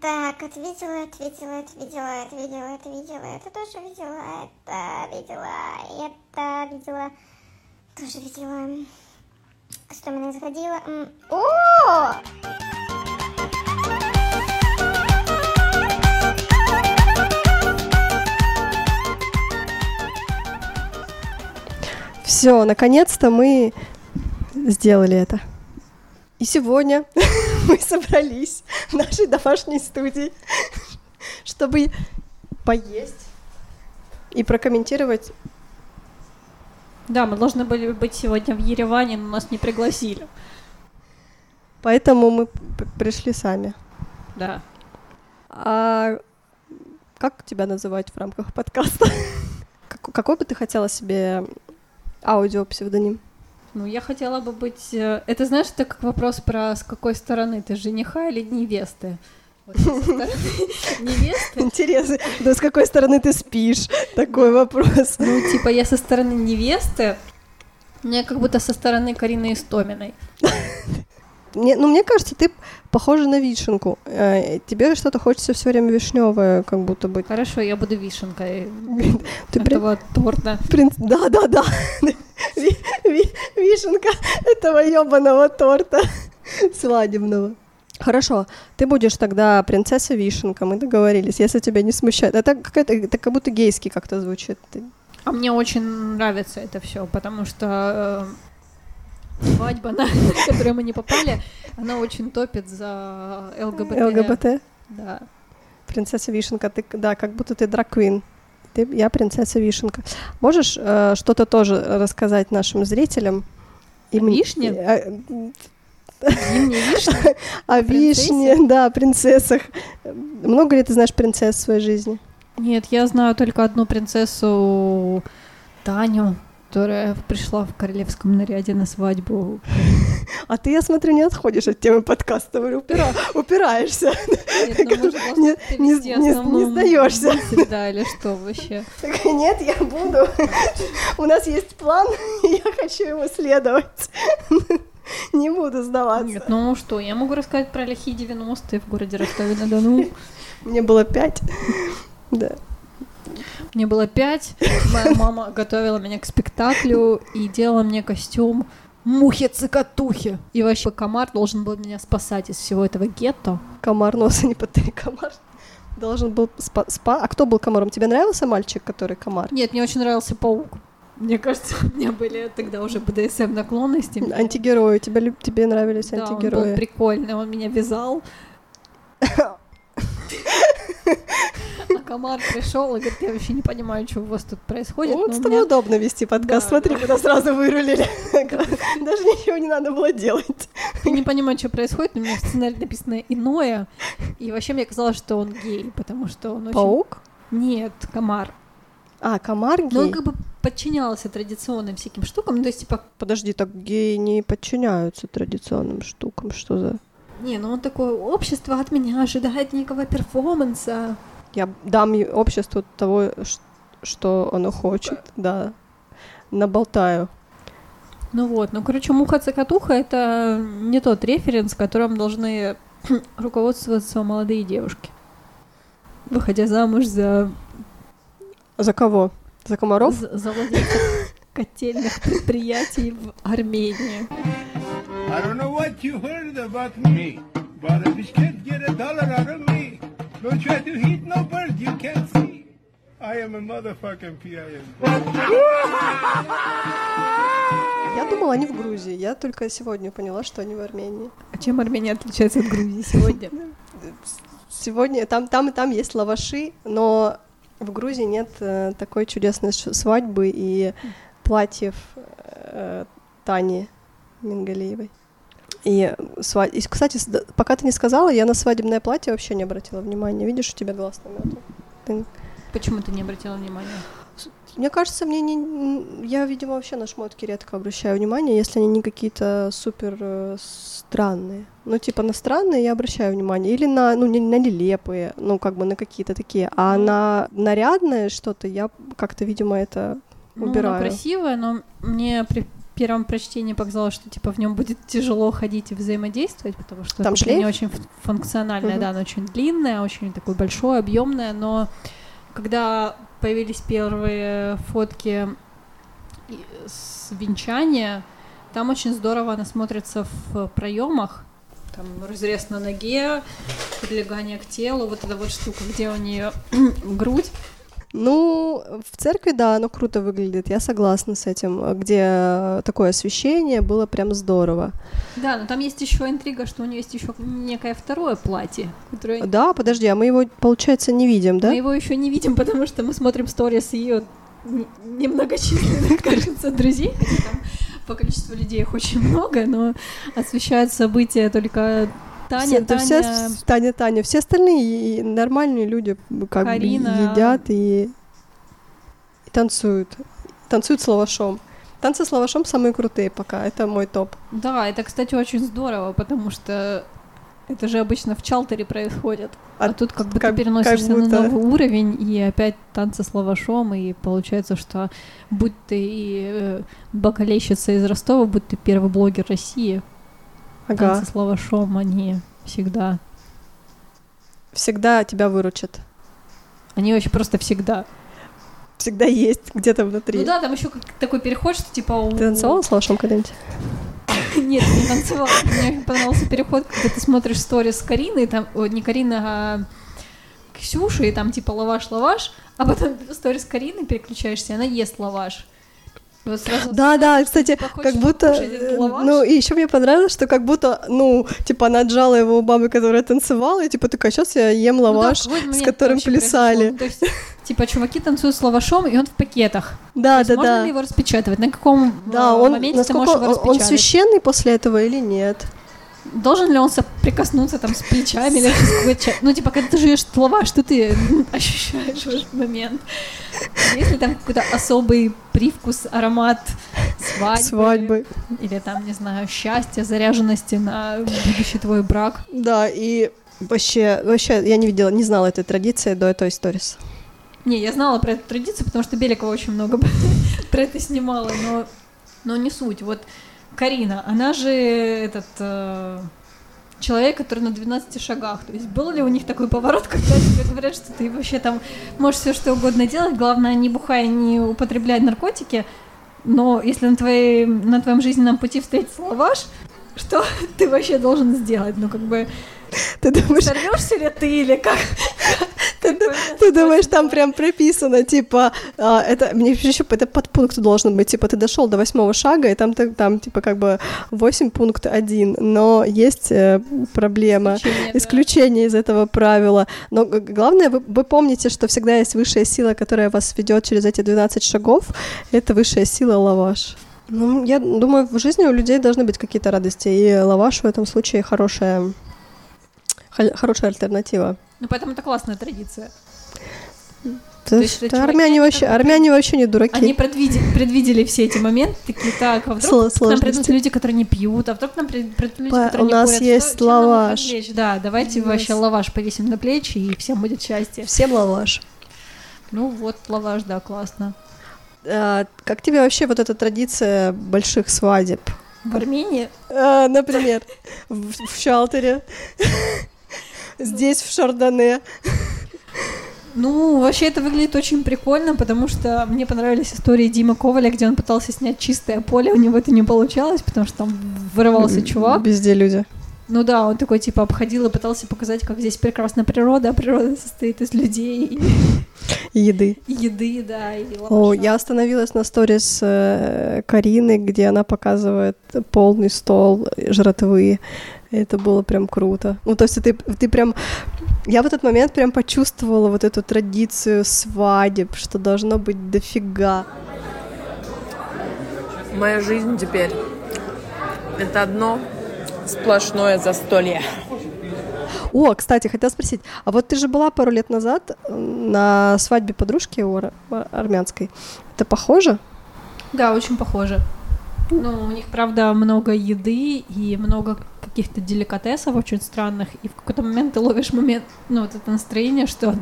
Так, ответила, ответила, ответила, ответила, ответила. Это тоже видела, это видела, это видела. Тоже видела. Что меня заходило? О! Все, наконец-то мы сделали это. И сегодня мы собрались нашей домашней студии, чтобы поесть и прокомментировать. Да, мы должны были быть сегодня в Ереване, но нас не пригласили. Поэтому мы пришли сами. Да. А как тебя называть в рамках подкаста? Какой бы ты хотела себе аудио-псевдоним? Ну, я хотела бы быть... Э, это, знаешь, это как вопрос про с какой стороны ты, жениха или невесты? Невесты? Интересно, да с какой стороны ты спишь? Такой вопрос. Ну, типа, я со стороны невесты, мне как будто со стороны Карины Истоминой. Мне, ну, мне кажется, ты похожа на вишенку. Э, тебе что-то хочется все время вишневое, как будто бы. Хорошо, я буду вишенкой ты этого торта. Принц... Да, да, да. Вишенка этого ебаного торта свадебного. Хорошо, ты будешь тогда принцесса Вишенка, мы договорились, если тебя не смущает. Это, какая-то, это как будто гейский как-то звучит. А мне очень нравится это все, потому что э, свадьба, на которую мы не попали, она очень топит за ЛГБТ. ЛГБТ? Да. Принцесса Вишенка, ты, да, как будто ты драквин. Ты, я принцесса Вишенка. Можешь э, что-то тоже рассказать нашим зрителям? И вишне? Э, Зимняя вишня? О вишне, да, принцессах. Много ли ты знаешь принцесс в своей жизни? Нет, я знаю только одну принцессу Таню, которая пришла в королевском наряде на свадьбу. А ты, я смотрю, не отходишь от темы подкаста, упира... упираешься. Нет, ну, не, сдаешься. Да, или что вообще? Нет, я буду. У нас есть план, и я хочу его следовать. Не буду сдаваться. Нет, ну что, я могу рассказать про лихие 90-е в городе Ростове-на-Дону. Мне было пять. Да. Мне было пять, моя мама готовила меня к спектаклю и делала мне костюм мухи-цикатухи. И вообще комар должен был меня спасать из всего этого гетто. Комар носа не подтри, комар должен был спа, спа... А кто был комаром? Тебе нравился мальчик, который комар? Нет, мне очень нравился паук. Мне кажется, у меня были тогда уже БДСМ наклонности. Антигерои. Тебе, тебе нравились да, антигерои? он был прикольный, он меня вязал. А комар пришел и говорит, я вообще не понимаю, что у вас тут происходит. Вот с меня... удобно вести подкаст. Да, Смотри, да. куда сразу вырулили. Даже ничего не надо было делать. Я не понимаю, что происходит, у меня в сценарии написано иное. И вообще мне казалось, что он гей, потому что он очень... Паук? Нет, комар. А, комар гей? Ну, он как бы подчинялся традиционным всяким штукам, ну, то есть, типа... Подожди, так геи не подчиняются традиционным штукам, что за... Не, ну он такое, общество от меня ожидает некого перформанса. Я дам обществу того, что оно хочет, да. Наболтаю. Ну вот, ну, короче, муха-цокотуха — это не тот референс, которым должны руководствоваться молодые девушки, выходя замуж за... За кого? За комаров? За, за владельцев котельных предприятий в Армении. I don't know what you heard about me, but if you can't get a dollar out of me, don't try to hit no bird you can't see. I am a motherfucking PIM. Я думала, они в Грузии. Я только сегодня поняла, что они в Армении. А чем Армения отличается от Грузии сегодня? Сегодня там, там и там есть лаваши, но в Грузии нет э, такой чудесной свадьбы и платьев э, Тани Мингалиевой. И, свад... и, кстати, пока ты не сказала, я на свадебное платье вообще не обратила внимания. Видишь, у тебя глаз наметан. Ты... Почему ты не обратила внимания? Мне кажется, мне не... Я, видимо, вообще на шмотки редко обращаю внимание, если они не какие-то супер э, странные. Ну, типа на странные я обращаю внимание. Или на, ну, не, на нелепые, ну, как бы на какие-то такие. А на нарядное что-то я как-то, видимо, это убираю. Ну, красивое, но мне при первом прочтении показалось, что типа в нем будет тяжело ходить и взаимодействовать, потому что Там шлейф? очень ф- функциональное, Мгм. да, оно очень длинное, очень такое большое, объемное, но когда появились первые фотки с венчания, там очень здорово она смотрится в проемах. Там разрез на ноге, прилегание к телу, вот эта вот штука, где у нее грудь. Ну, в церкви, да, оно круто выглядит, я согласна с этим, где такое освещение было прям здорово. Да, но там есть еще интрига, что у нее есть еще некое второе платье, которое Да, подожди, а мы его, получается, не видим, да? мы его еще не видим, потому что мы смотрим сторис ее немногочисленных, кажется, друзей. хотя там по количеству людей их очень много, но освещают события только Таня, все, Таня, все, Таня, Таня, все остальные и нормальные люди как Карина. бы едят и, и танцуют. Танцуют с лавашом. Танцы с лавашом самые крутые пока, это мой топ. Да, это, кстати, очень здорово, потому что это же обычно в чалтере происходит. А, А тут как бы как- ты переносишься как будто- на новый уровень, и опять танцы с лавашом, и получается, что будь ты и э, бокалейщица из Ростова, будь ты первый блогер России, Ага. танцы с лавашом, они всегда... Всегда тебя выручат. Они вообще просто всегда. Всегда есть где-то внутри. Ну да, там еще такой переход, что типа... Ты танцевала с лавашом когда-нибудь? Нет, не танцевала. Мне очень понравился переход, когда ты смотришь сторис с Кариной, там, о, не Карина, а Ксюши, и там типа лаваш-лаваш, а потом сторис Карины переключаешься, и она ест лаваш. Вот сразу Да, да, кстати, как будто, лаваш? ну и еще мне понравилось, что как будто, ну, типа она отжала его у бабы, которая танцевала, и типа такая, сейчас я ем Ну да, лаваш, с которым плясали. То есть, типа, чуваки танцуют с лавашом, и он в пакетах. Да, есть да, можно да. ли его распечатывать? На каком Да, э, он, моменте ты можешь его он, он распечатать? священный после этого или нет? Должен ли он соприкоснуться там с плечами или с какой-то ча- Ну, типа, когда ты жуешь слова, что ты ощущаешь в этот момент? Есть ли там какой-то особый привкус, аромат свадьбы? Свадьбы. Или там, не знаю, счастья, заряженности на будущий твой брак? Да, и вообще, вообще я не видела, не знала этой традиции до этого сторис. Не, я знала про эту традицию, потому что Беликова очень много про это снимала, но, но не суть. Вот Карина, она же этот э, человек, который на 12 шагах. То есть был ли у них такой поворот, когда тебе говорят, что ты вообще там можешь все что угодно делать, главное не бухай, не употребляй наркотики, но если на, твоей, на твоем жизненном пути встретится лаваш, что ты вообще должен сделать? Ну, как бы, Ты думаешь, сорвешься ли ты или как? Ты, думаешь, там прям прописано, типа, а, это, мне еще это подпункт должен быть, типа, ты дошел до восьмого шага, и там, там, типа, как бы 8 пункт 1, но есть э, проблема. Исключение, из этого правила. Но главное, вы, помните, что всегда есть высшая сила, которая вас ведет через эти 12 шагов. Это высшая сила лаваш. Ну, я думаю, в жизни у людей должны быть какие-то радости, и лаваш в этом случае хорошая, хо- хорошая альтернатива. Ну, поэтому это классная традиция. То есть есть чуваки, армяне они вообще, армяне вообще не дураки. Они предвидели, предвидели все эти моменты, такие, так, а вдруг Сло- к нам придут люди, которые не пьют, а вдруг к нам при- придут люди, Па- которые у не нас курят. есть Что- лаваш. Да, давайте У вообще лаваш повесим на плечи, и всем будет счастье. Всем лаваш. Ну вот, лаваш, да, классно. А, как тебе вообще вот эта традиция больших свадеб? В Армении А, например, в, в шалтере, здесь, в Шардоне. Ну, вообще это выглядит очень прикольно, потому что мне понравились истории Димы Коваля, где он пытался снять чистое поле, у него это не получалось, потому что там вырывался чувак. Везде люди. Ну да, он такой типа обходил и пытался показать, как здесь прекрасна природа, а природа состоит из людей и, еды. и еды, да, и О, я остановилась на сторис э, Карины, где она показывает полный стол жратвы. Это было прям круто. Ну, то есть ты, ты прям... Я в этот момент прям почувствовала вот эту традицию свадеб, что должно быть дофига. Моя жизнь теперь это одно сплошное застолье. О, кстати, хотела спросить, а вот ты же была пару лет назад на свадьбе подружки у ар- армянской. Это похоже? Да, очень похоже. Ну, у них, правда, много еды и много каких-то деликатесов очень странных, и в какой-то момент ты ловишь момент, ну, вот это настроение, что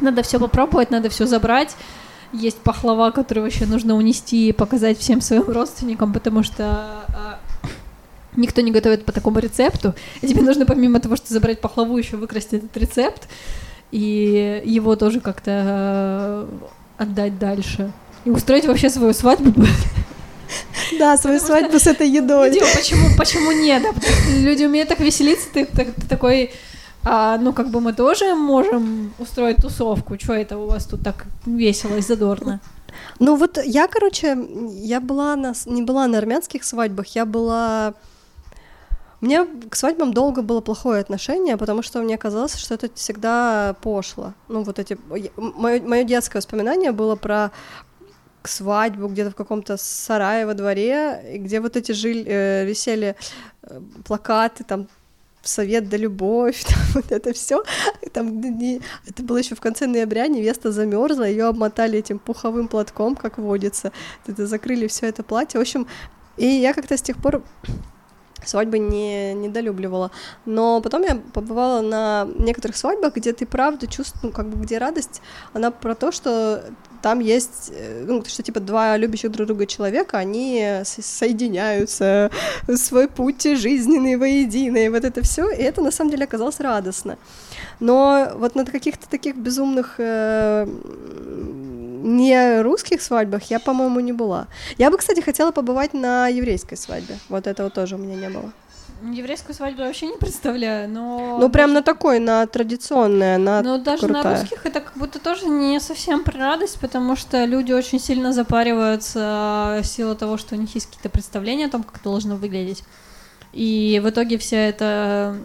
надо все попробовать, надо все забрать, есть пахлава, которую вообще нужно унести и показать всем своим родственникам, потому что а, никто не готовит по такому рецепту. И тебе нужно помимо того, что забрать пахлаву, еще выкрасть этот рецепт и его тоже как-то э, отдать дальше. И устроить вообще свою свадьбу. Да, свою свадьбу с этой едой. Почему, почему нет? Да, люди умеют так веселиться, ты, ты, ты такой, а, ну, как бы мы тоже можем устроить тусовку. Что это у вас тут так весело и задорно? Ну вот я, короче, я была на, не была на армянских свадьбах, я была... У меня к свадьбам долго было плохое отношение, потому что мне казалось, что это всегда пошло. Ну вот эти... Мое, мое детское воспоминание было про свадьбу где-то в каком-то сарае во дворе, где вот эти жили, э, висели э, плакаты, там совет да любовь, там, вот это все. Там, не, это было еще в конце ноября, невеста замерзла, ее обмотали этим пуховым платком, как водится. Это закрыли все это платье. В общем, и я как-то с тех пор свадьбы не недолюбливала. Но потом я побывала на некоторых свадьбах, где ты правда чувствуешь, ну, как бы где радость, она про то, что там есть, э, ну, что типа два любящих друг друга человека, они соединяются, свой путь жизненный воедино, и вот это все, и это на самом деле оказалось радостно. Но вот на каких-то таких безумных э, не русских свадьбах я, по-моему, не была. Я бы, кстати, хотела побывать на еврейской свадьбе. Вот этого тоже у меня не было. Еврейскую свадьбу вообще не представляю, но... Ну, прям на такой, на традиционное, на Ну, даже крутая. на русских это как будто тоже не совсем про радость, потому что люди очень сильно запариваются в силу того, что у них есть какие-то представления о том, как это должно выглядеть. И в итоге вся эта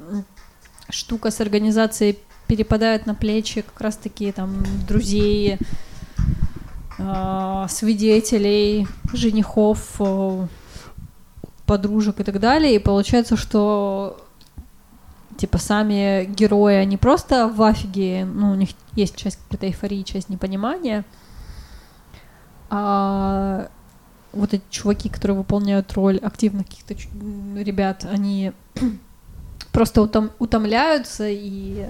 штука с организацией перепадает на плечи как раз-таки там друзей, а, свидетелей, женихов, подружек и так далее, и получается, что типа сами герои, они просто в афиге, ну, у них есть часть какой-то эйфории, часть непонимания, а вот эти чуваки, которые выполняют роль активных каких-то ребят, они просто утом утомляются и...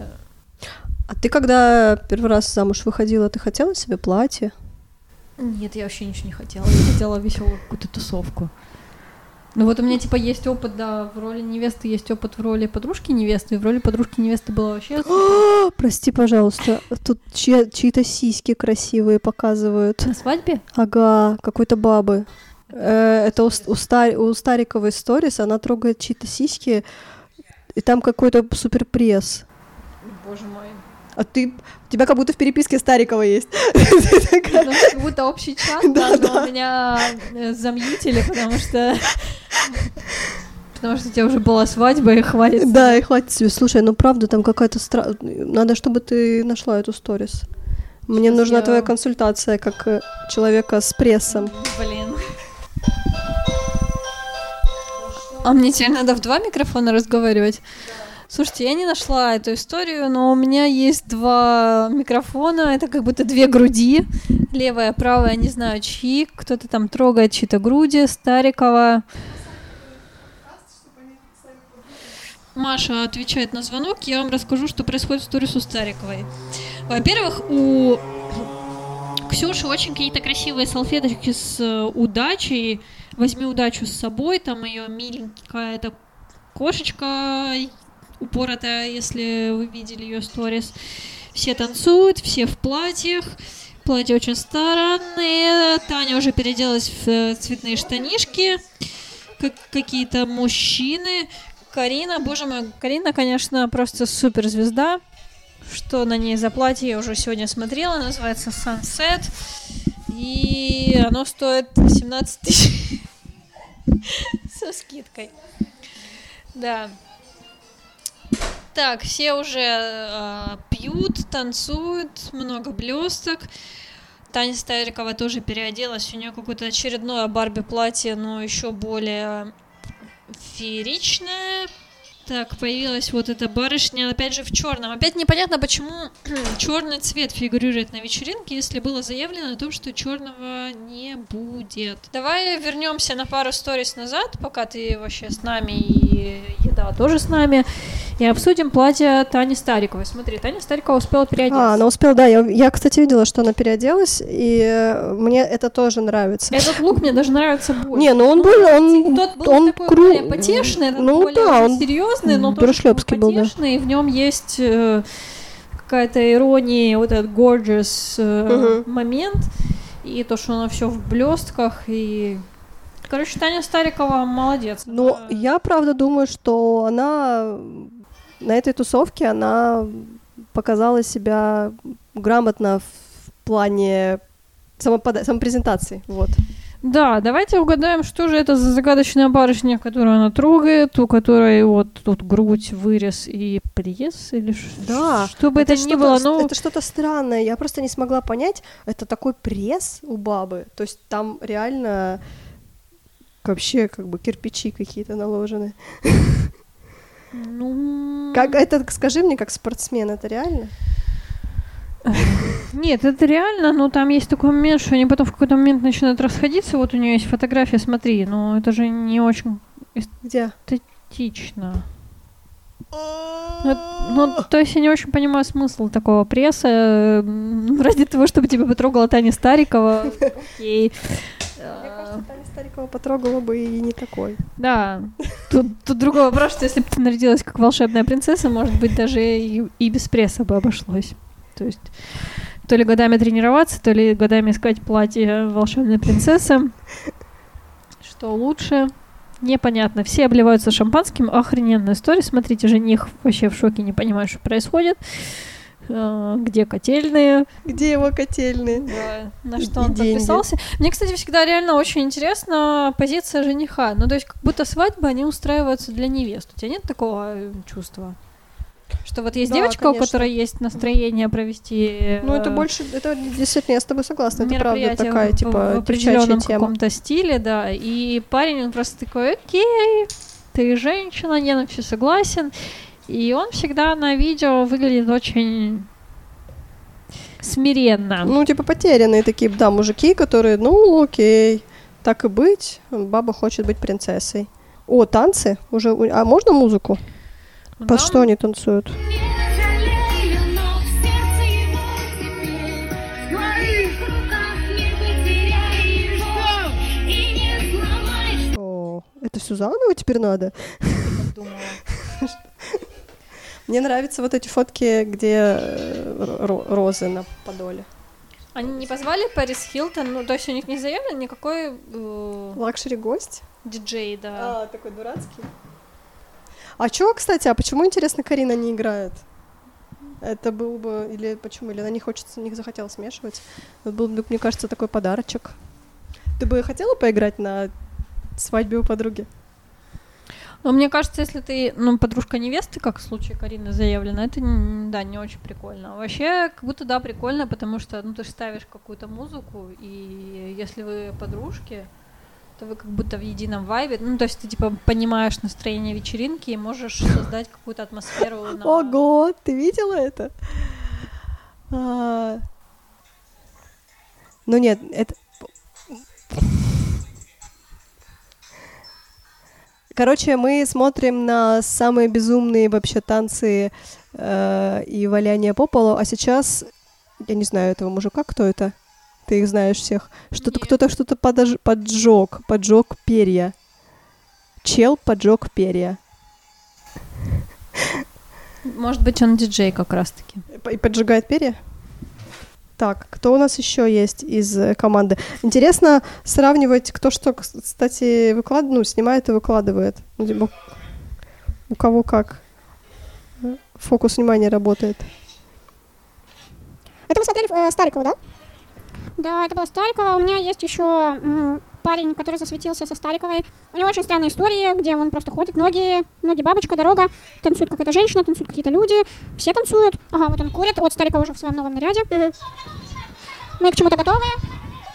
А ты когда первый раз замуж выходила, ты хотела себе платье? Нет, я вообще ничего не хотела. Я хотела веселую какую-то тусовку. Ну вот у меня типа есть опыт, да, в роли невесты есть опыт в роли подружки невесты, и в роли подружки невесты было вообще... Прости, пожалуйста, тут чьи- чьи-то сиськи красивые показывают. На свадьбе? Ага, какой-то бабы. Э, это у, у, Стар, у Стариковой сторис, она трогает чьи-то сиськи, и там какой-то супер пресс. Боже мой. А ты, у тебя как будто в переписке Старикова есть. Как будто общий чат, да, но меня э, замьютили, потому что... Потому что у тебя уже была свадьба, и хватит. Да, и хватит себе. Слушай, ну правда, там какая-то стра... Надо, чтобы ты нашла эту сторис. Мне Сейчас нужна я- твоя консультация как э, человека с прессом. Блин. А мне теперь надо в два микрофона разговаривать? Слушайте, я не нашла эту историю, но у меня есть два микрофона, это как будто две груди, левая, правая, не знаю чьи, кто-то там трогает чьи-то груди, Старикова. Маша отвечает на звонок, я вам расскажу, что происходит в сторис у Стариковой. Во-первых, у Ксюши очень какие-то красивые салфеточки с э, удачей. Возьми удачу с собой, там ее миленькая эта кошечка упоротая, если вы видели ее сторис. Все танцуют, все в платьях. Платья очень странные. Таня уже переоделась в э, цветные штанишки. Как какие-то мужчины. Карина, боже мой, Карина, конечно, просто суперзвезда. Что на ней за платье я уже сегодня смотрела, называется Sunset. И оно стоит 17 тысяч со скидкой. Да. Так, все уже э, пьют, танцуют, много блесток. Таня Старикова тоже переоделась. У нее какое-то очередное Барби платье, но еще более фееричное. Так, появилась вот эта барышня, опять же в черном. Опять непонятно, почему черный цвет фигурирует на вечеринке, если было заявлено о том, что черного не будет. Давай вернемся на пару сторис назад, пока ты вообще с нами и и еда тоже с нами. И обсудим платье Тани Стариковой. Смотри, Таня Старикова успела переодеться. А, она успела, да. Я, я, кстати, видела, что она переоделась, и э, мне это тоже нравится. Этот лук мне даже нравится больше. Не, ну он был, он, Тот был он такой кру- более потешный, этот ну более да, он серьезный, но тоже брашлёпский был, да. потешный, и в нем есть э, какая-то ирония, вот этот gorgeous э, Мгм. момент, и то, что оно все в блестках, и... Короче, Таня Старикова молодец. Но Она- я правда думаю, что она на этой тусовке она показала себя грамотно в плане самопода- самопрезентации. Вот. Да, давайте угадаем, что же это за загадочная барышня, которую она трогает, у которой вот тут грудь, вырез и пресс, или Да, что бы это, ни что-то- было, ну... это что-то странное. Я просто не смогла понять, это такой пресс у бабы. То есть там реально вообще как бы кирпичи какие-то наложены. Ну... Как это, скажи мне, как спортсмен, это реально? Нет, это реально, но там есть такой момент, что они потом в какой-то момент начинают расходиться. Вот у нее есть фотография, смотри, но это же не очень эстетично. Ну, ну, то есть я не очень понимаю смысл такого пресса. м, Ради того, чтобы тебя потрогала Таня Старикова. Окей. Мне кажется, Таня Старикова потрогала бы и не такой. Да. Тут, тут другой вопрос, что если бы ты нарядилась как волшебная принцесса, может быть, даже и, и без пресса бы обошлось. То есть то ли годами тренироваться, то ли годами искать платье волшебной принцессы. Что лучше? Непонятно. Все обливаются шампанским. Охрененная история. Смотрите, жених вообще в шоке, не понимает, что происходит. Э, Где котельные? Где его котельные? Да, на И- что он и деньги. подписался. Мне, кстати, всегда реально очень интересна позиция жениха. Ну, то есть, как будто свадьбы, они устраиваются для невест. У тебя нет такого э, чувства? Что вот есть Да, девочка, у конечно. которой есть настроение провести Ну, это э, больше, это действительно, я с тобой согласна, это правда такая, в- типа, в определенном каком-то стиле, да. И парень, он просто такой, окей, ты женщина, я на все согласен. И он всегда на видео выглядит очень смиренно. Ну, типа, потерянные такие, да, мужики, которые, ну, окей, так и быть, баба хочет быть принцессой. О, танцы уже, у- а можно музыку? Под Да. что они танцуют? О, это все заново теперь надо? Мне нравятся вот эти фотки, где э, ро- розы на подоле. Они не позвали Пэрис Хилтон, ну, то есть у них не заявлен никакой э, luxury гость? диджей, да. А, такой дурацкий. А чё, кстати, а почему, интересно, Карина не играет? Это был бы, или почему, или она не хочется, не захотела смешивать? Это был бы, мне кажется, такой подарочек. Ты бы хотела поиграть на свадьбе у подруги? Но мне кажется, если ты, ну, подружка невесты, как в случае Карины заявлено, это, да, не очень прикольно. Вообще, как будто, да, прикольно, потому что, ну, ты же ставишь какую-то музыку, и если вы подружки, то вы как будто в едином вайбе. Ну, то есть ты, типа, понимаешь настроение вечеринки и можешь создать какую-то атмосферу на... Ого, ты видела это? А. Ну нет, это... Короче, мы смотрим на самые безумные вообще танцы э, и валяние по полу, а сейчас, я не знаю этого мужика, кто это? Ты их знаешь всех. Что-то кто-то что-то подож- поджег, поджег перья. Чел поджег перья. Может быть, он диджей как раз-таки. И поджигает перья? Так, кто у нас еще есть из э, команды? Интересно сравнивать, кто что, кс- кстати, выкладывает, ну, снимает и выкладывает. Ну, типа, у кого как э, фокус внимания работает. Это вы смотрели э, Старикова, да? Да, это была Старикова. У меня есть еще парень, который засветился со Стариковой. У него очень странная история, где он просто ходит, ноги, ноги бабочка, дорога, танцует какая-то женщина, танцуют какие-то люди, все танцуют. Ага, вот он курит, вот Старикова уже в своем новом наряде. Мы к чему-то готовы.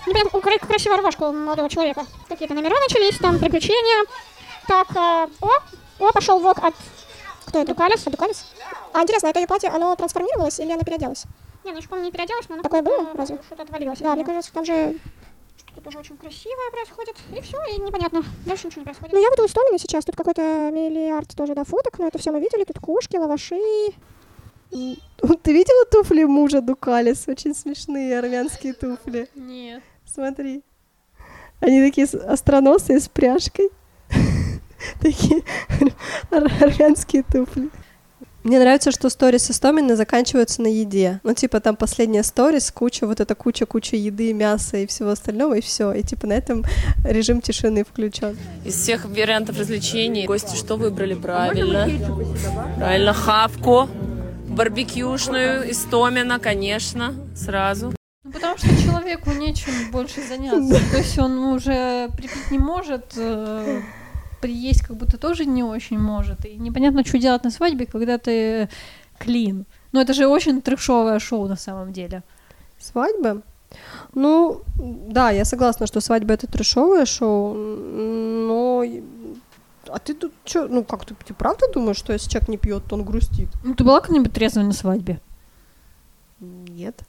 Ну, прям кра- красивая рубашка у молодого человека. Какие-то номера начались, там приключения. Так, э, о, о, пошел вок от... Кто это? Дукалис? Дукалис? А, интересно, это ее платье, оно трансформировалось или она переоделась? Не, ну еще, по-моему, не переоделась, но она... Такое было, разве? Что-то отвалилось. Да, мне кажется, там же Что-то тоже очень красивое происходит. И все, и непонятно. Дальше ничего не происходит. Ну, я вот у Истомина сейчас. Тут какой-то миллиард тоже, да, фоток. Но это все мы видели. Тут кушки, лаваши. Ты видела туфли мужа Дукалис? Очень смешные армянские туфли. Нет. Смотри. Они такие остроносые с пряжкой. Такие ар- армянские туфли. Мне нравится, что сторис Истомина заканчиваются на еде. Ну, типа, там последняя сторис, куча, вот эта куча-куча еды, мяса и всего остального, и все. И, типа, на этом режим тишины включен. Из всех вариантов развлечений гости что выбрали правильно? Правильно, хавку, барбекюшную, истомина, конечно, сразу. Ну, потому что человеку нечем больше заняться. То есть он уже припить не может, э, приесть как будто тоже не очень может. И непонятно, что делать на свадьбе, когда ты клин. Ну, это же очень трешовое шоу на самом деле. Свадьбы? Ну, да, я согласна, что свадьба это трешовое шоу, но... А ты тут что, ну как, ты, ты правда думаешь, что если человек не пьет, то он грустит? Ну, ты была когда-нибудь трезвой на свадьбе? Нет.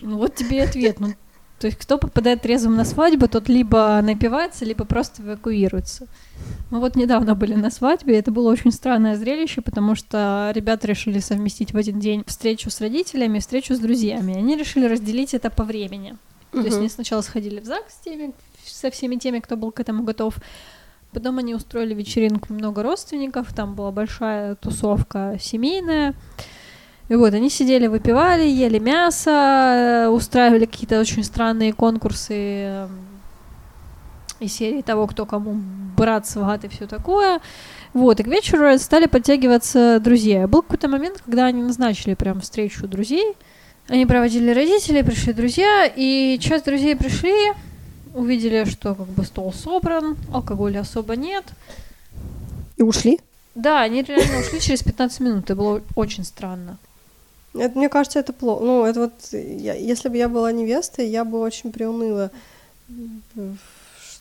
Ну, вот тебе и ответ. Ну, то есть, кто попадает трезвым на свадьбу, тот либо напивается, либо просто эвакуируется. Мы вот недавно были на свадьбе, и это было очень странное зрелище, потому что ребята решили совместить в один день встречу с родителями и встречу с друзьями. Они решили разделить это по времени. То есть они сначала сходили в ЗАГС с теми, со всеми теми, кто был к этому готов. Потом они устроили вечеринку много родственников, там была большая тусовка семейная. И вот они сидели, выпивали, ели мясо, э, устраивали какие-то очень странные конкурсы эм, из серии того, кто кому брат, сват и все такое. Вот, и к вечеру стали подтягиваться друзья. Был какой-то момент, когда они назначили прям встречу друзей. Они проводили родителей, пришли друзья, и часть друзей пришли, увидели, что как бы стол собран, алкоголя особо нет. И ушли? Да, они реально ушли через 15 минут, это было очень странно. Это, мне кажется, это плохо. Ну, это вот, я- если бы я была невестой, я бы очень приуныла.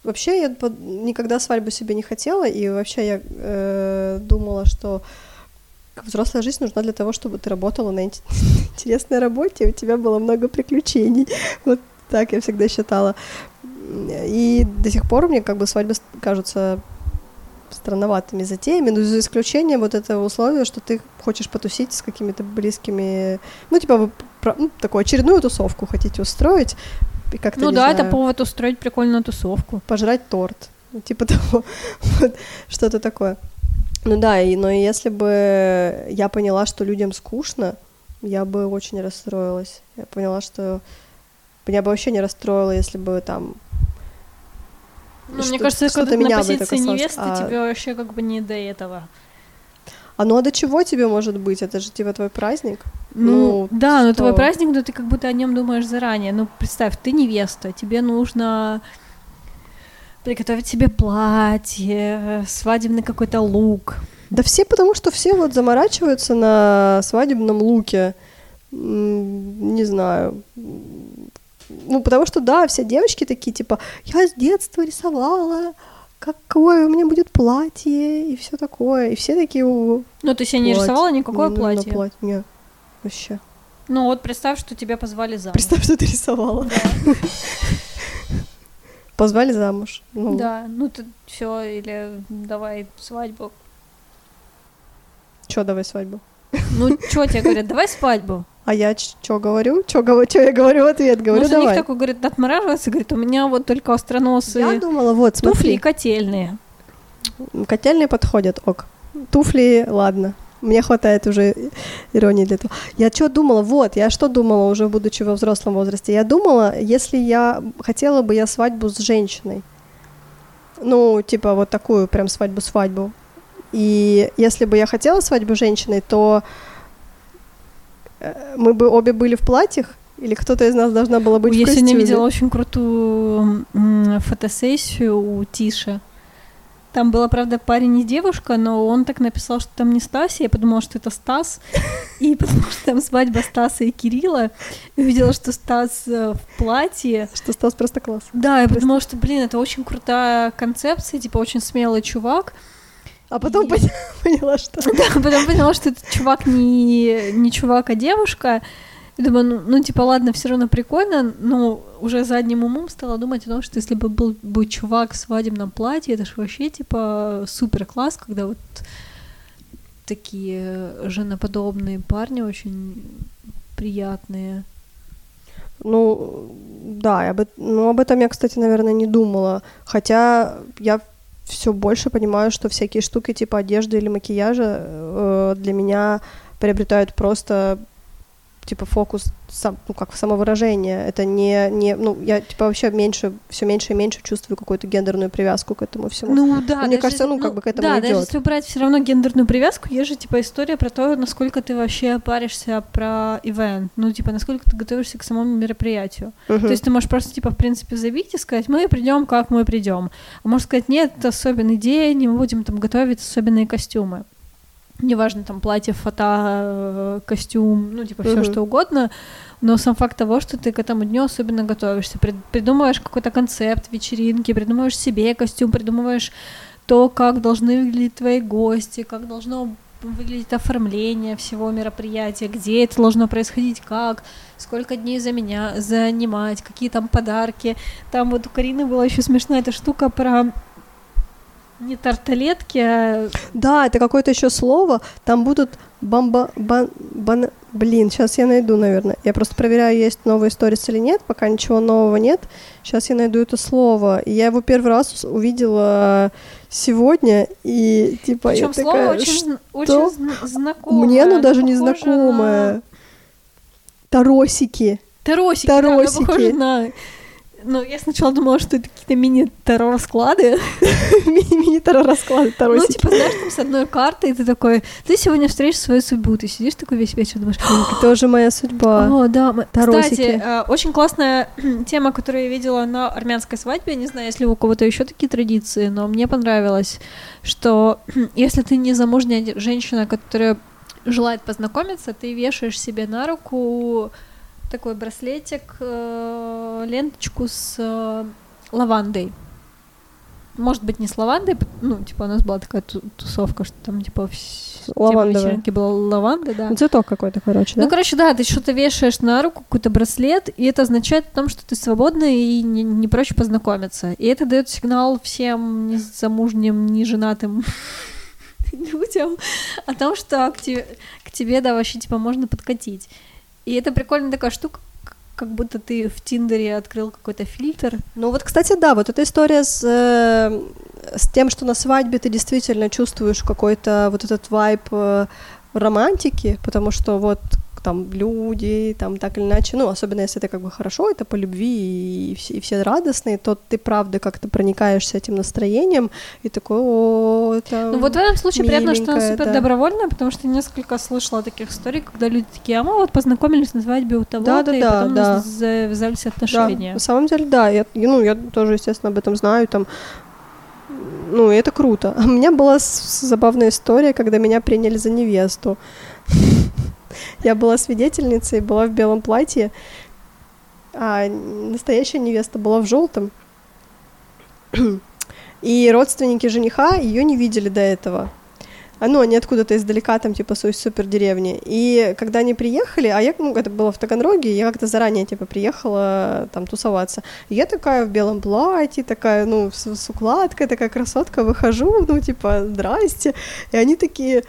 Вообще, я никогда свадьбу себе не хотела, и вообще я э, думала, что взрослая жизнь нужна для того, чтобы ты работала на ин- интересной работе, и у тебя было много приключений. Вот так я всегда считала. И до сих пор мне как бы свадьбы кажутся странноватыми затеями, но за исключением вот этого условия, что ты хочешь потусить с какими-то близкими, ну, типа, вы ну, такую очередную тусовку хотите устроить, и как-то, Ну да, это знаю, повод устроить прикольную тусовку. пожрать торт, типа того, вот, что-то такое. Ну да, и, но если бы я поняла, что людям скучно, я бы очень расстроилась. Я поняла, что меня бы вообще не расстроило, если бы там Ну, Что- мне кажется, что-то когда ты на позиции невесты, а- тебе вообще как бы не до этого. А ну а до чего тебе может быть? Это же типа твой праздник? Ну, Ну, да, но твой что? праздник, но ты как будто о нем думаешь заранее. Ну, представь, ты невеста, тебе нужно приготовить себе платье, свадебный какой-то лук. Да все, потому что все вот заморачиваются на свадебном луке. Не знаю. Ну, потому что, да, все девочки такие, типа, я с детства рисовала, какое у меня будет платье, и все такое. И все такие, «О, Ну, ты себе не платье. рисовала никакое нужно платье. Нет, вообще. Ну, вот представь, что тебя позвали замуж. Представь, что ты рисовала. Позвали замуж. Ну, Да, ну ты все, или давай свадьбу. Чё, давай свадьбу? Ну, что тебе говорят, давай свадьбу. А я что говорю? Что я говорю в ответ? Говорю, ну, жених давай. такой говорит, отмораживается, говорит, у меня вот только остроносые Я думала, вот, туфли и смотри, котельные. котельные подходят, ок. Туфли, ладно. Мне хватает уже иронии для этого. Я что думала? Вот, я что думала уже, будучи во взрослом возрасте? Я думала, если я хотела бы я свадьбу с женщиной, ну, типа вот такую прям свадьбу-свадьбу, и если бы я хотела свадьбу с женщиной, то мы бы обе были в платьях, или кто-то из нас должна была быть Я в сегодня костюме? видела очень крутую фотосессию у Тиши. Там была, правда, парень и девушка, но он так написал, что там не Стася. Я подумала, что это Стас. И потому что там свадьба Стаса и Кирилла. И увидела, что Стас э, в платье. Что Стас просто класс. Да, я подумала, что, блин, это очень крутая концепция, типа очень смелый чувак. А потом И- поня- поняла, что... Да, потом поняла, что этот чувак не, не чувак, а девушка. И думаю, ну, ну, типа, ладно, все равно прикольно, но уже задним умом стала думать о том, что если бы был бы чувак в свадебном платье, это же вообще, типа, супер класс, когда вот такие женоподобные парни очень приятные. Ну, да, об, ну, об этом я, кстати, наверное, не думала. Хотя я все больше понимаю, что всякие штуки типа одежды или макияжа э, для меня приобретают просто типа фокус, сам, ну, как самовыражение. Это не, не, ну, я типа вообще меньше, все меньше и меньше чувствую какую-то гендерную привязку к этому всему. Ну да, Мне даже кажется, если- ну, как бы к этому Да, идёт. даже если убрать все равно гендерную привязку, есть же типа история про то, насколько ты вообще паришься про ивент, ну типа насколько ты готовишься к самому мероприятию. Мгм. То есть ты можешь просто типа в принципе забить и сказать, мы придем, как мы придем, а можешь сказать, нет, это особенный день, мы будем там готовить особенные костюмы. Неважно, там платье, фото, э, костюм, ну, типа, все Мгм. что угодно, но сам факт того, что ты к этому дню особенно готовишься, прид- придумываешь какой-то концепт вечеринки, придумываешь себе костюм, придумываешь то, как должны выглядеть твои гости, как должно выглядеть оформление всего мероприятия, где это должно происходить, как, сколько дней за меня занимать, какие там подарки. Там вот у Карины была еще смешная эта штука про не тарталетки, а Да, это какое-то еще слово. Там будут бомба... Бан, бан- блин, сейчас я найду, наверное. Я просто проверяю, есть новые сторис или нет. Пока ничего нового нет. Сейчас я найду это слово. И я его первый раз увидела сегодня. И типа причем я слово такая, очень, «Что?» очень зн- знакомое. Мне оно даже не знакомое. на- Таросики. Таросики, да, Таросики. похоже на... Ну, я сначала думала, что это какие-то мини-таро-расклады. Мини-расклады, Ну, таросики. типа, знаешь, там с одной картой ты такой, ты сегодня встретишь свою судьбу, ты сидишь такой весь вечер, думаешь, Тоже моя судьба. О, да. Кстати, э, очень классная тема, которую я видела на армянской свадьбе. Не знаю, если у кого-то еще такие традиции, но мне понравилось, что если ты не замужняя женщина, которая желает познакомиться, ты вешаешь себе на руку такой браслетик, э, ленточку с э, лавандой. Может быть, не с лавандой, ну, типа, у нас была такая ту- тусовка, что там, типа, Лавандовая. вечеринки была лаванда, да. Ну, Цветок какой-то, короче, да? Ну, короче, да, ты что-то вешаешь на руку, какой-то браслет, и это означает о том, что ты свободна и не, не прочь познакомиться. И это дает сигнал всем незамужним, неженатым людям о том, что к тебе, к тебе, да, вообще, типа, можно подкатить. И это прикольная такая штука, как будто ты в Тиндере открыл какой-то фильтр. Ну вот, кстати, да, вот эта история с, э, с тем, что на свадьбе ты действительно чувствуешь какой-то вот этот вайб э, романтики, потому что вот там люди, там так или иначе, ну, особенно если это как бы хорошо, это по любви, и все, и все радостные, то ты правда как-то проникаешься этим настроением, и такой, о, это Ну вот в этом случае приятно, что она миленькое, супер да. потому что несколько слышала таких историй, когда люди такие, а мы вот познакомились на свадьбе у того-то, и Да-да-да, потом да. завязались Да, отношения. на самом деле, да, я, ну, я тоже, естественно, об этом знаю, там, ну, это круто. У меня была забавная история, когда меня приняли за невесту. Я была свидетельницей, была в белом платье, а настоящая невеста была в желтом. И родственники жениха ее не видели до этого. А, ну, они откуда-то издалека, там, типа, с супер деревни. И когда они приехали, а я, ну, это было в Таганроге, я как-то заранее, типа, приехала там тусоваться. И я такая в белом платье, такая, ну, с, с укладкой, такая красотка, выхожу, ну, типа, здрасте. И они такие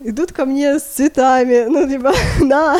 идут ко мне с цветами, ну, типа, на,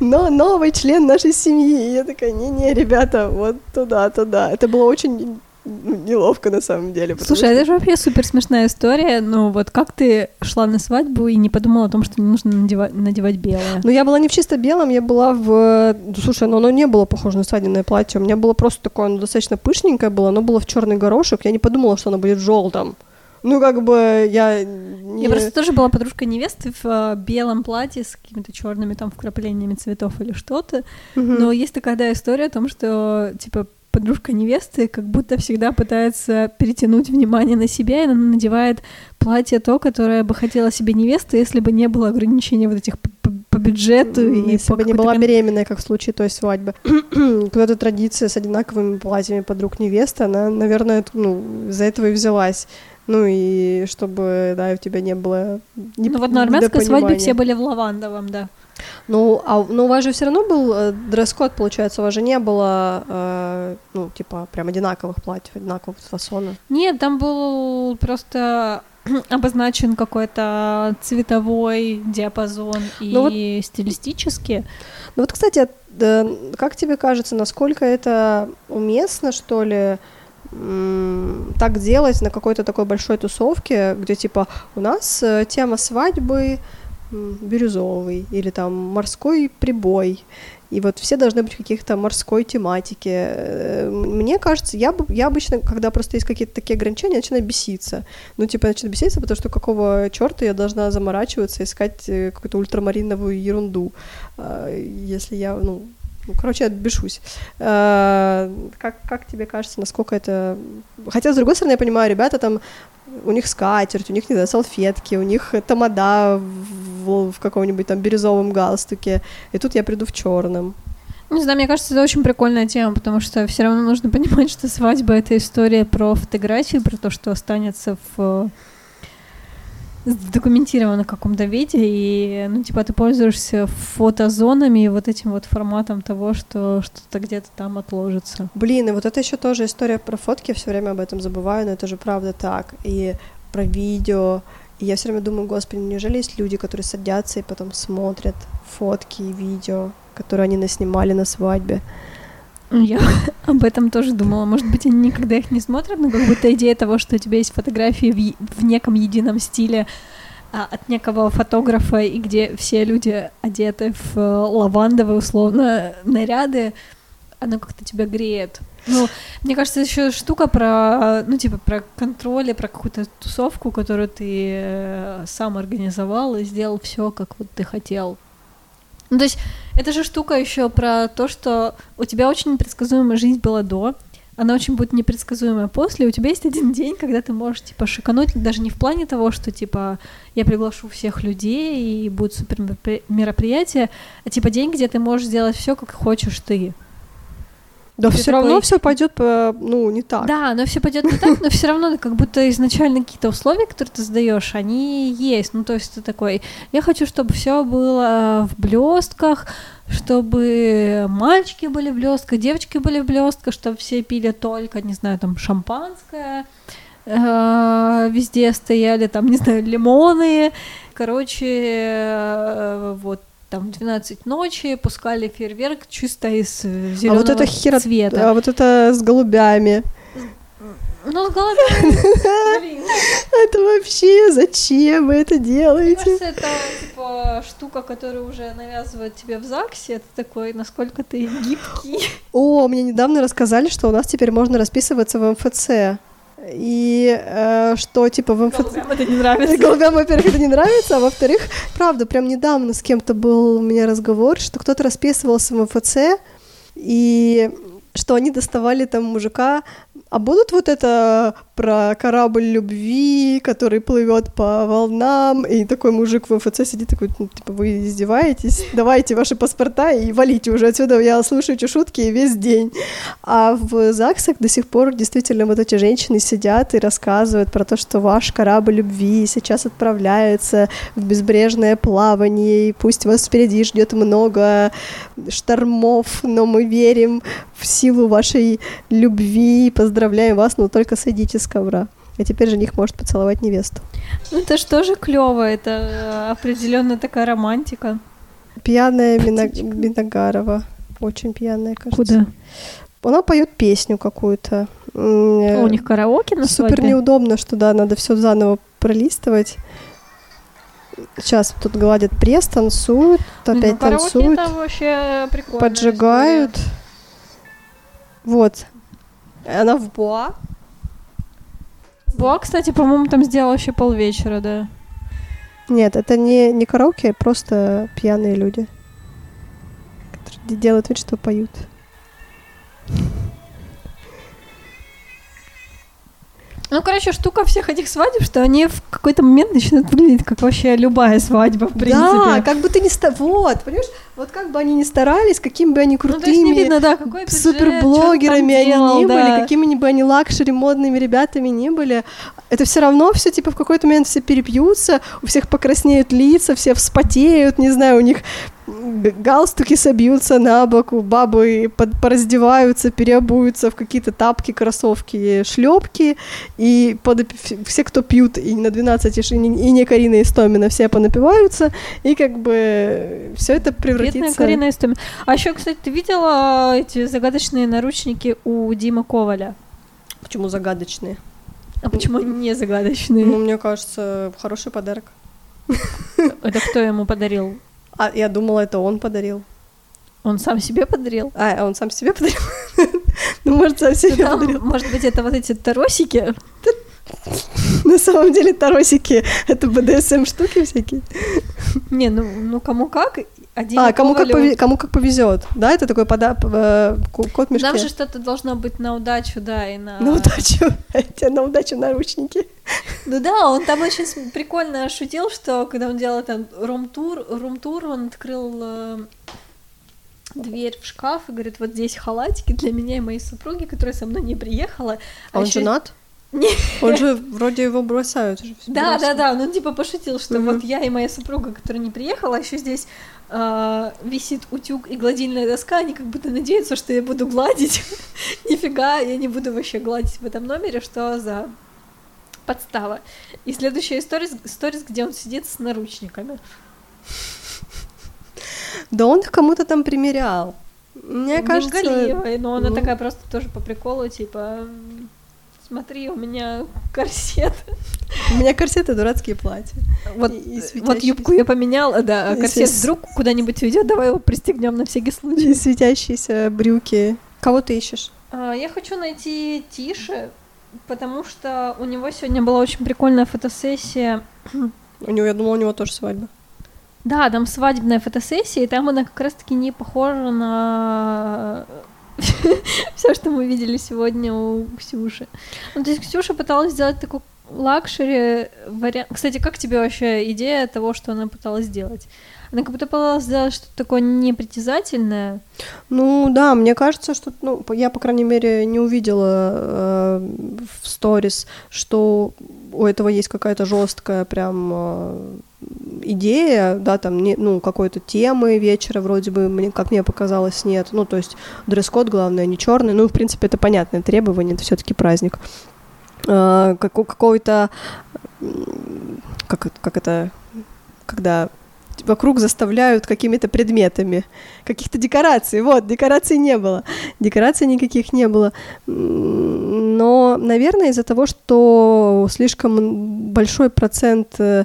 но новый член нашей семьи. И я такая, не-не, ребята, вот туда, туда. Это было очень ну, неловко на самом деле. Слушай, что- это же вообще супер смешная история. Ну вот как ты шла на свадьбу и не подумала о том, что не нужно надевать, надевать белое? Ну, я была не в чисто белом, я была в... ну, Слушай, ну оно не было похоже на свадебное платье. У меня было просто такое, оно достаточно пышненькое было, оно было в черный горошек. Я не подумала, что оно будет в желтом. Ну, как бы я не... Я просто тоже была подружка невесты в э, белом платье с какими-то черными там вкраплениями цветов или что-то. Мгм. Но есть такая да, история о том, что типа подружка невесты как будто всегда пытается перетянуть внимание на себя, и она надевает платье то, которое бы хотела себе невеста, если бы не было ограничений вот этих по, бюджету и Если по бы не была беременная, как в случае той свадьбы. Какая-то традиция с одинаковыми платьями подруг невесты, она, наверное, ну, из-за этого и взялась. Ну и чтобы, да, у тебя не было не- Ну вот на армянской свадьбе все были в лавандовом, да. Ну, а ну, у вас же все равно был э, дресс-код, получается, у вас же не было, э, ну, типа, прям одинаковых платьев, одинакового фасона. Нет, там был просто обозначен какой-то цветовой диапазон и Ну вот- стилистически. Ну вот, кстати, да, как тебе кажется, насколько это уместно, что ли, так делать на какой-то такой большой тусовке, где типа у нас э, тема свадьбы бирюзовый или там морской прибой, и вот все должны быть каких-то морской тематике. Э, Мне кажется, я, я обычно, когда просто есть какие-то такие ограничения, начинаю беситься. Ну, типа, начинаю беситься, потому что какого черта я должна заморачиваться, искать э, какую-то ультрамариновую ерунду, а, если я, ну, ну, короче, я бешусь. А, Как, как тебе кажется, насколько это... Хотя, с другой стороны, я понимаю, ребята там, у них скатерть, у них, не знаю, салфетки, у них тамада в, в каком-нибудь там бирюзовом галстуке, и тут я приду в черном. Не знаю, мне кажется, это очень прикольная тема, потому что все равно нужно понимать, что свадьба это история про фотографии, про то, что останется в в документированном каком-то виде, и, ну, типа, ты пользуешься фотозонами и вот этим вот форматом того, что что-то где-то там отложится. Блин, и вот это еще тоже история про фотки, я все время об этом забываю, но это же правда так. И про видео. И я все время думаю, господи, неужели есть люди, которые садятся и потом смотрят фотки и видео, которые они наснимали на свадьбе. Я об этом тоже думала. Может быть, они никогда их не смотрят, но как будто идея того, что у тебя есть фотографии в, в неком едином стиле а, от некого фотографа, и где все люди одеты в э, лавандовые, условно, наряды, оно как-то тебя греет. Ну, мне кажется, еще штука про, ну, типа, про контроль, и про какую-то тусовку, которую ты э, сам организовал и сделал все, как вот ты хотел. Ну, то есть, это же штука еще про то, что у тебя очень непредсказуемая жизнь была до, она очень будет непредсказуемая после. У тебя есть один день, когда ты можешь, типа, шикануть, даже не в плане того, что, типа, я приглашу всех людей и будет супер меропри- мероприятие, а, типа, день, где ты можешь сделать все, как хочешь ты. Да все равно такой- все пойдет, ну, не так. Да, но все пойдет не так, но все равно как будто изначально какие-то условия, которые ты задаешь, они есть. Ну, то есть ты такой, я хочу, чтобы все было в блестках, чтобы мальчики были в блестках, девочки были в блестках, чтобы все пили только, не знаю, там шампанское, э, везде стояли там, не знаю, лимоны, короче, э, вот там в 12 ночи пускали фейерверк чисто из зеленого а вот это хера, цвета. а вот это с голубями. Ну, с. Блин. Это вообще зачем вы это Мне делаете? кажется, это типа штука, которую уже навязывают тебе в ЗАГСе. Это такой, насколько ты гибкий. О, мне недавно рассказали, что у нас теперь можно расписываться в МФЦ. И э, что, типа, в МФЦ... Голубям это не нравится. Голубям, во-первых, это не нравится, а во-вторых, правда, прям недавно с кем-то был у меня разговор, что кто-то расписывался в МФЦ, и что они доставали там мужика, а будут вот это про корабль любви, который плывет по волнам, и такой мужик в МФЦ сидит такой, ну, типа, вы издеваетесь, давайте ваши паспорта и валите уже отсюда, я слушаю эти шутки весь день. А в ЗАГСах до сих пор действительно вот эти женщины сидят и рассказывают про то, что ваш корабль любви сейчас отправляется в безбрежное плавание, и пусть вас впереди ждет много штормов, но мы верим в силу вашей любви, поздравляем вас, но только сойдите с ковра. А теперь жених может поцеловать невесту. Ну, это же тоже клево. Это определенно такая романтика. Пьяная Мина- Миногарова. Очень пьяная, кажется. Куда? Она поет песню какую-то. М, А у них караоке на Супер свадьбе? неудобно, что да, надо все заново пролистывать. Сейчас тут гладят пресс, танцуют, Блин, опять ну, танцуют, вообще прикольно. поджигают. Вот. Она в Буа. Буа, кстати, по-моему, там сделал вообще полвечера, да. Нет, это не, не караоке, просто пьяные люди, которые делают вид, что поют. Ну, короче, штука всех этих свадеб, что они в какой-то момент начинают выглядеть как вообще любая свадьба, в принципе. Да, как бы ты не ста... Вот, понимаешь, вот как бы они ни старались, каким бы они Ну, крутыми... то есть не видно, да, какой бюджет, суперблогерами они он там не делал, были, да. какими бы они luxury модными ребятами не были, это все равно все типа в какой-то момент все перепьются, у всех покраснеют лица, все вспотеют, не знаю, у них галстуки собьются на бок, бабы под- пораздеваются, переобуются в какие-то тапки, кроссовки, шлепки, и подоп- все, кто пьют, и на 12, и не, и не Карина Истомина, все понапиваются, и как бы все это Бедная превратится... Карина Истомина. А еще, кстати, ты видела эти загадочные наручники у Димы Коваля? Почему загадочные? А почему они не загадочные? Ну, мне кажется, хороший подарок. Это кто ему подарил? А я думала, это он подарил. Он сам себе подарил? А, он сам себе подарил? Ну, может, сам себе подарил. может быть, это вот эти таросики? На самом деле таросики — это БДСМ штуки всякие. Не, ну, ну кому как. Один А, кому как, пове- кому как повезет, да? Это такой пода- э, кот мешке. Нам же что-то должно быть на удачу, да, и на... На удачу. Тебе на удачу наручники. Ну да, он там очень прикольно шутил, что когда он делал там рум-тур, рум-тур, он открыл э, дверь в шкаф и говорит, вот здесь халатики для меня и моей супруги, которая со мной не приехала. А он ещё- женат? Он же вроде его бросают. же Да, да, бросают. да, он типа пошутил, что Мгм. вот я и моя супруга, которая не приехала, еще здесь э, висит утюг и гладильная доска, они как будто надеются, что я буду гладить. Нифига, я не буду вообще гладить в этом номере, что за подстава. И следующая история, сторис, где он сидит с наручниками. Да он их кому-то там примерял. Мне кажется... Мингалиевой, но она ну. такая просто тоже по приколу, типа, «М, смотри, у меня корсет. У меня корсеты дурацкие платья. Вот, И- и вот светящиеся. юбку я поменяла, да, а корсет свис- вдруг куда-нибудь уйдет, давай его пристегнем на всякий случай. И светящиеся брюки. Кого ты ищешь? А, Я хочу найти Тише, потому что у него сегодня была очень прикольная фотосессия. У него, я думала, у него тоже свадьба. Да, там свадебная фотосессия, и там она как раз-таки не похожа на все, что мы видели сегодня у Ксюши. Ну, то есть Ксюша пыталась сделать такой luxury вариант. Кстати, как тебе вообще идея того, что она пыталась сделать? Она как будто пыталась сделать что-то такое непритязательное. Ну да, мне кажется, что, ну, я, по крайней мере, не увидела э, в сторис, что у этого есть какая-то жесткая прям э, идея, да, там, не, ну, какой-то темы вечера вроде бы, мне, как мне показалось, нет. Ну, то есть дресс-код, главное, не черный. Ну, в принципе, это понятное требование, это все-таки праздник. Э, како- какой-то, м, как, как это, когда вокруг заставляют какими-то предметами, каких-то декораций. Вот, декораций не было. Декораций никаких не было. Но, наверное, из-за того, что слишком большой процент э,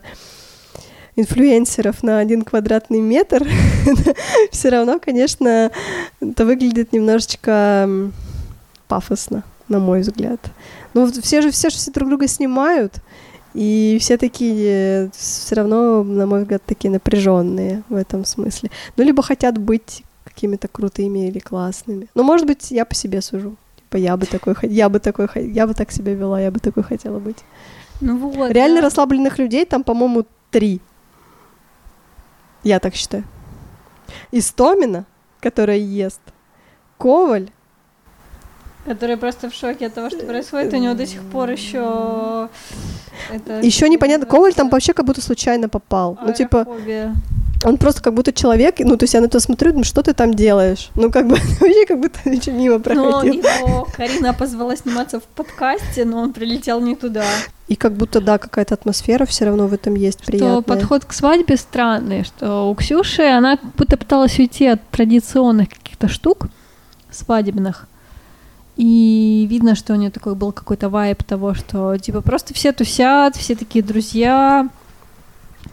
инфлюенсеров на один квадратный метр, все равно, конечно, это выглядит немножечко пафосно, на мой взгляд. Ну, вот все же, все же все друг друга снимают, и все такие все равно, на мой взгляд, такие напряженные в этом смысле. Ну, либо хотят быть какими-то крутыми или классными. Но, может быть, я по себе сужу. Типа, я бы такой, я бы такой, я бы так себя вела, я бы такой хотела быть. Ну вот. Реально да. расслабленных людей там, по-моему, три. Я так считаю. Истомина, которая ест. Коваль. Который просто в шоке от того, что происходит, у него до сих пор еще Еще непонятно, Коваль там вообще как будто случайно попал. Ну, типа, он просто как будто человек, ну, то есть я на это смотрю, думаю, что ты там делаешь? Ну, как бы, вообще как будто ничего мимо Но проходил. его Карина позвала сниматься в подкасте, но он прилетел не туда. И как будто, да, какая-то атмосфера все равно в этом есть Что приятная. подход к свадьбе странный, что у Ксюши она как будто пыталась уйти от традиционных каких-то штук свадебных. И видно, что у нее такой был какой-то вайб того, что типа просто все тусят, все такие друзья,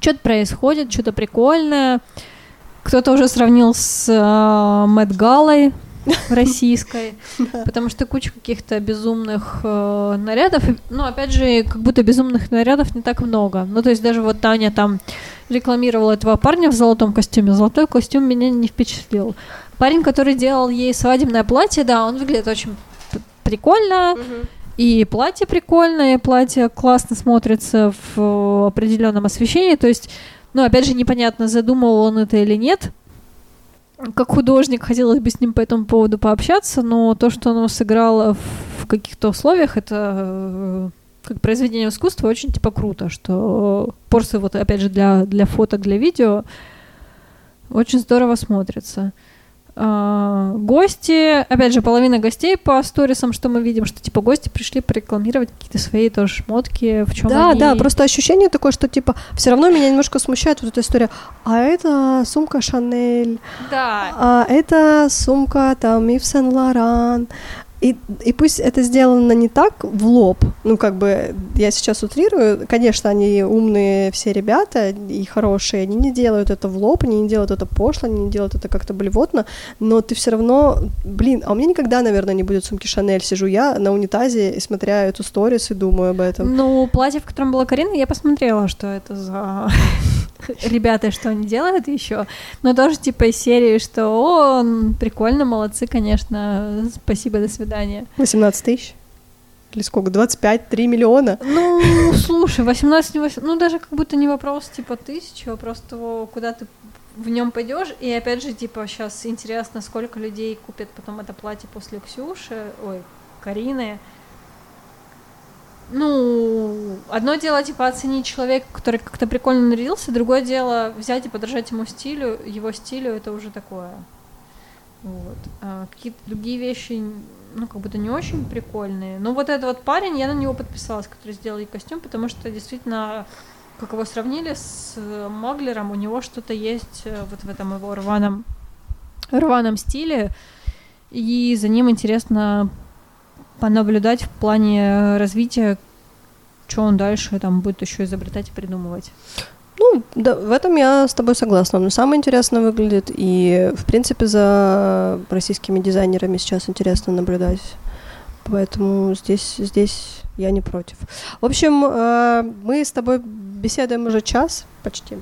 что-то происходит, что-то прикольное. Кто-то уже сравнил с э, Мэтт Галой российской, потому что куча каких-то безумных э, нарядов. Ну, опять же, как будто безумных нарядов не так много. Ну, то есть даже вот Таня там рекламировала этого парня в золотом костюме. Золотой костюм меня не впечатлил. Парень, который делал ей свадебное платье, да, он выглядит очень прикольно. И платье прикольное, и платье классно смотрится в э, определенном освещении. То есть, ну, опять же, непонятно, задумывал он это или нет. Как художник хотелось бы с ним по этому поводу пообщаться, но то, что оно сыграло в, каких-то условиях, это э, как произведение искусства очень типа круто, что просто вот опять же для, для фоток, для видео Очень здорово смотрится. А, гости, опять же, половина гостей по сторисам, что мы видим, что типа гости пришли порекламировать какие-то свои тоже шмотки, в чем Да, они... да, просто ощущение такое, что типа все равно меня немножко смущает вот эта история. А это сумка Шанель, Да, а это сумка там Ив Сен Лоран. И, и пусть это сделано не так в лоб, ну как бы я сейчас утрирую, конечно, они умные все ребята и хорошие, они не делают это в лоб, они не делают это пошло, они не делают это как-то блевотно, но ты все равно, блин, а у меня никогда, наверное, не будет сумки Шанель, сижу я на унитазе и смотря эту сторис и думаю об этом. Ну, платье, в котором была Карина, я посмотрела, что это за ребята, что они делают еще. Но тоже типа из серии, что о, прикольно, молодцы, конечно, спасибо, до свидания. 18 тысяч? Или сколько? 25, 3 миллиона? Ну, слушай, 18, не 18, ну даже как будто не вопрос типа тысячи, вопрос того, куда ты в нем пойдешь. И опять же, типа, сейчас интересно, сколько людей купят потом это платье после Ксюши, ой, Карины. Ну, одно дело, типа, оценить человека, который как-то прикольно нарядился, другое дело взять и подражать ему стилю, его стилю, это уже такое. Вот. А какие-то другие вещи, ну, как будто не очень прикольные. Но вот этот вот парень, я на него подписалась, который сделал ей костюм, потому что действительно, как его сравнили с э, Маглером, у него что-то есть э, вот в этом его рваном, рваном стиле, и за ним интересно понаблюдать в плане развития, что он дальше там будет еще изобретать и придумывать. Ну, да, в этом я с тобой согласна. Он самое интересно выглядит, и, в принципе, за российскими дизайнерами сейчас интересно наблюдать. Поэтому здесь, здесь я не против. В общем, э, мы с тобой беседуем уже час почти.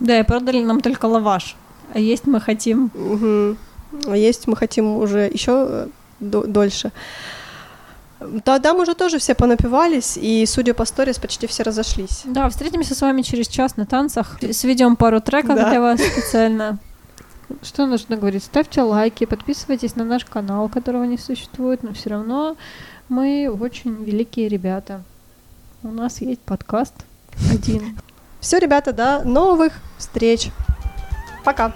Да, и продали нам только лаваш, а есть мы хотим Мгм. А есть мы хотим уже еще дольше. Да, там уже тоже все понапивались, и, судя по сторис, почти все разошлись. Да, встретимся с вами через час на танцах. Сведем пару треков Да. для вас специально. Что нужно говорить? Ставьте лайки, подписывайтесь на наш канал, которого не существует, но все равно мы очень великие ребята. У нас есть подкаст один. Все, ребята, до новых встреч. Пока.